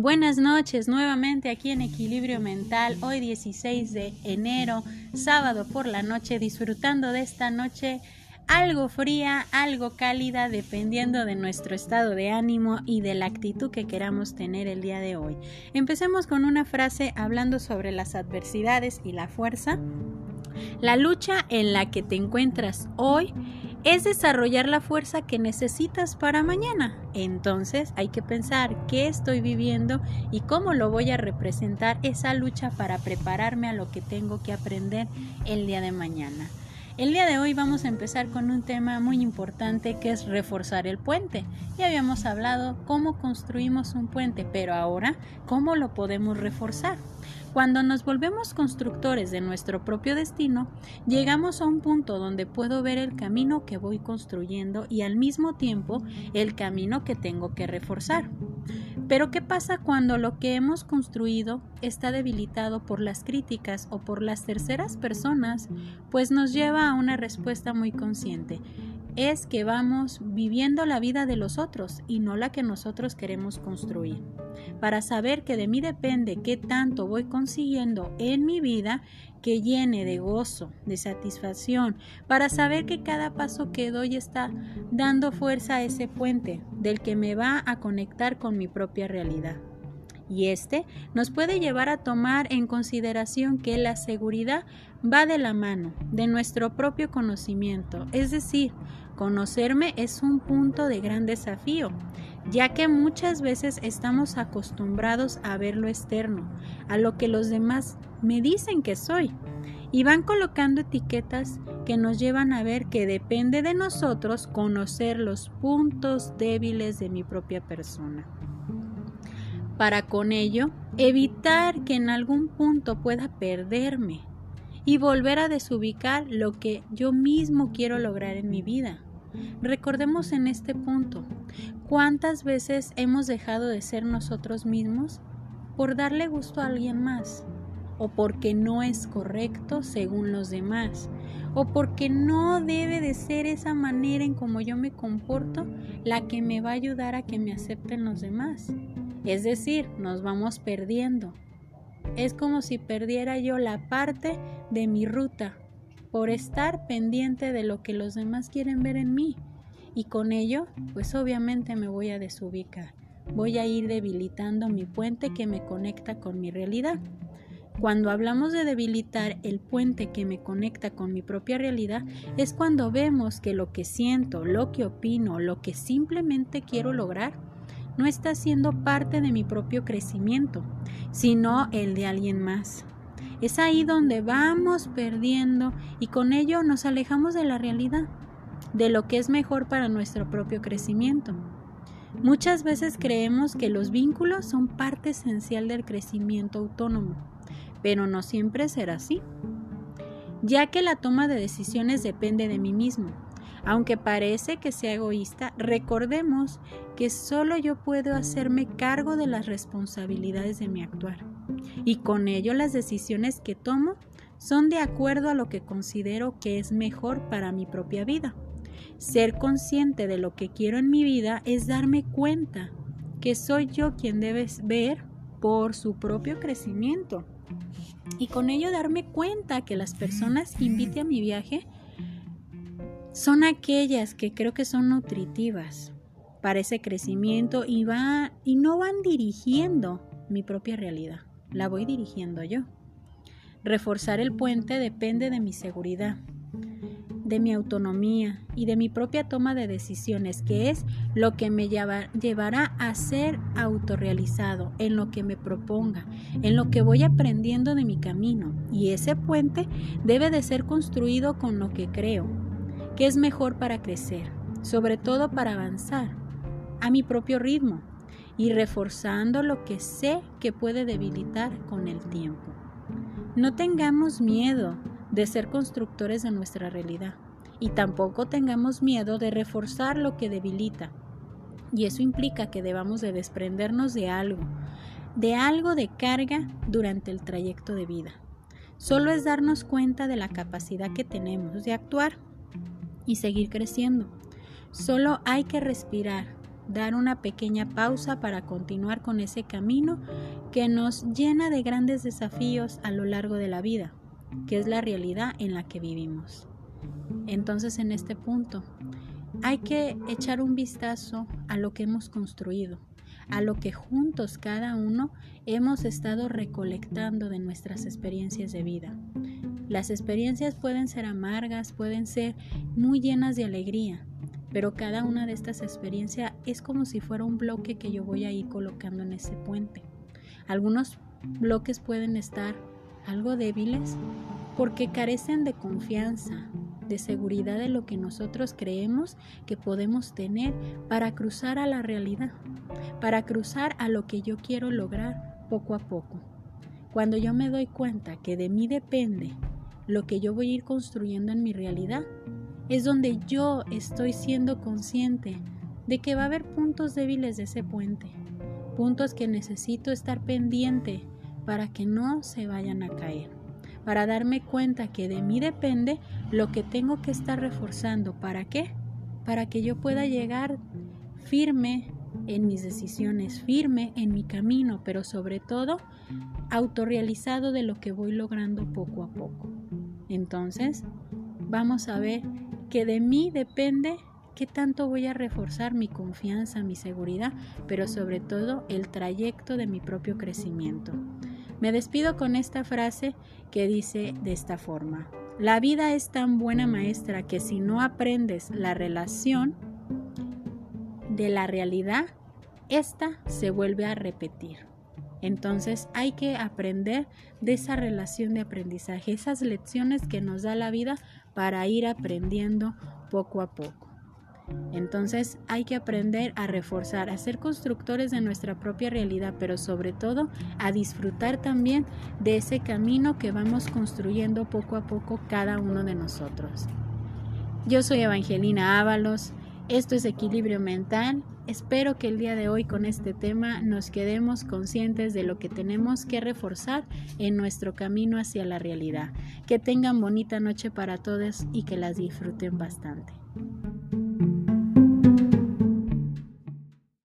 Buenas noches nuevamente aquí en Equilibrio Mental, hoy 16 de enero, sábado por la noche, disfrutando de esta noche algo fría, algo cálida, dependiendo de nuestro estado de ánimo y de la actitud que queramos tener el día de hoy. Empecemos con una frase hablando sobre las adversidades y la fuerza. La lucha en la que te encuentras hoy es desarrollar la fuerza que necesitas para mañana. Entonces hay que pensar qué estoy viviendo y cómo lo voy a representar esa lucha para prepararme a lo que tengo que aprender el día de mañana. El día de hoy vamos a empezar con un tema muy importante que es reforzar el puente. Ya habíamos hablado cómo construimos un puente, pero ahora cómo lo podemos reforzar. Cuando nos volvemos constructores de nuestro propio destino, llegamos a un punto donde puedo ver el camino que voy construyendo y al mismo tiempo el camino que tengo que reforzar. Pero ¿qué pasa cuando lo que hemos construido está debilitado por las críticas o por las terceras personas? Pues nos lleva a una respuesta muy consciente es que vamos viviendo la vida de los otros y no la que nosotros queremos construir. Para saber que de mí depende qué tanto voy consiguiendo en mi vida que llene de gozo, de satisfacción, para saber que cada paso que doy está dando fuerza a ese puente del que me va a conectar con mi propia realidad. Y este nos puede llevar a tomar en consideración que la seguridad va de la mano de nuestro propio conocimiento, es decir, conocerme es un punto de gran desafío, ya que muchas veces estamos acostumbrados a ver lo externo, a lo que los demás me dicen que soy, y van colocando etiquetas que nos llevan a ver que depende de nosotros conocer los puntos débiles de mi propia persona para con ello evitar que en algún punto pueda perderme y volver a desubicar lo que yo mismo quiero lograr en mi vida. Recordemos en este punto cuántas veces hemos dejado de ser nosotros mismos por darle gusto a alguien más, o porque no es correcto según los demás, o porque no debe de ser esa manera en como yo me comporto la que me va a ayudar a que me acepten los demás. Es decir, nos vamos perdiendo. Es como si perdiera yo la parte de mi ruta por estar pendiente de lo que los demás quieren ver en mí. Y con ello, pues obviamente me voy a desubicar. Voy a ir debilitando mi puente que me conecta con mi realidad. Cuando hablamos de debilitar el puente que me conecta con mi propia realidad, es cuando vemos que lo que siento, lo que opino, lo que simplemente quiero lograr, no está siendo parte de mi propio crecimiento, sino el de alguien más. Es ahí donde vamos perdiendo y con ello nos alejamos de la realidad, de lo que es mejor para nuestro propio crecimiento. Muchas veces creemos que los vínculos son parte esencial del crecimiento autónomo, pero no siempre será así, ya que la toma de decisiones depende de mí mismo, aunque parece que sea egoísta, recordemos que solo yo puedo hacerme cargo de las responsabilidades de mi actuar. Y con ello las decisiones que tomo son de acuerdo a lo que considero que es mejor para mi propia vida. Ser consciente de lo que quiero en mi vida es darme cuenta que soy yo quien debe ver por su propio crecimiento. Y con ello darme cuenta que las personas que invite a mi viaje son aquellas que creo que son nutritivas para ese crecimiento y, va, y no van dirigiendo mi propia realidad, la voy dirigiendo yo. Reforzar el puente depende de mi seguridad, de mi autonomía y de mi propia toma de decisiones, que es lo que me llevará a ser autorrealizado en lo que me proponga, en lo que voy aprendiendo de mi camino. Y ese puente debe de ser construido con lo que creo, que es mejor para crecer, sobre todo para avanzar a mi propio ritmo y reforzando lo que sé que puede debilitar con el tiempo. No tengamos miedo de ser constructores de nuestra realidad y tampoco tengamos miedo de reforzar lo que debilita. Y eso implica que debamos de desprendernos de algo, de algo de carga durante el trayecto de vida. Solo es darnos cuenta de la capacidad que tenemos de actuar y seguir creciendo. Solo hay que respirar, dar una pequeña pausa para continuar con ese camino que nos llena de grandes desafíos a lo largo de la vida, que es la realidad en la que vivimos. Entonces en este punto hay que echar un vistazo a lo que hemos construido, a lo que juntos cada uno hemos estado recolectando de nuestras experiencias de vida. Las experiencias pueden ser amargas, pueden ser muy llenas de alegría, pero cada una de estas experiencias es como si fuera un bloque que yo voy a ir colocando en ese puente. Algunos bloques pueden estar algo débiles porque carecen de confianza, de seguridad de lo que nosotros creemos que podemos tener para cruzar a la realidad, para cruzar a lo que yo quiero lograr poco a poco. Cuando yo me doy cuenta que de mí depende lo que yo voy a ir construyendo en mi realidad, es donde yo estoy siendo consciente de que va a haber puntos débiles de ese puente, puntos que necesito estar pendiente para que no se vayan a caer para darme cuenta que de mí depende lo que tengo que estar reforzando. ¿Para qué? Para que yo pueda llegar firme en mis decisiones, firme en mi camino, pero sobre todo autorrealizado de lo que voy logrando poco a poco. Entonces, vamos a ver que de mí depende qué tanto voy a reforzar mi confianza, mi seguridad, pero sobre todo el trayecto de mi propio crecimiento. Me despido con esta frase que dice de esta forma. La vida es tan buena maestra que si no aprendes la relación de la realidad, esta se vuelve a repetir. Entonces hay que aprender de esa relación de aprendizaje, esas lecciones que nos da la vida para ir aprendiendo poco a poco. Entonces hay que aprender a reforzar, a ser constructores de nuestra propia realidad, pero sobre todo a disfrutar también de ese camino que vamos construyendo poco a poco cada uno de nosotros. Yo soy Evangelina Ábalos, esto es Equilibrio Mental. Espero que el día de hoy con este tema nos quedemos conscientes de lo que tenemos que reforzar en nuestro camino hacia la realidad. Que tengan bonita noche para todos y que las disfruten bastante.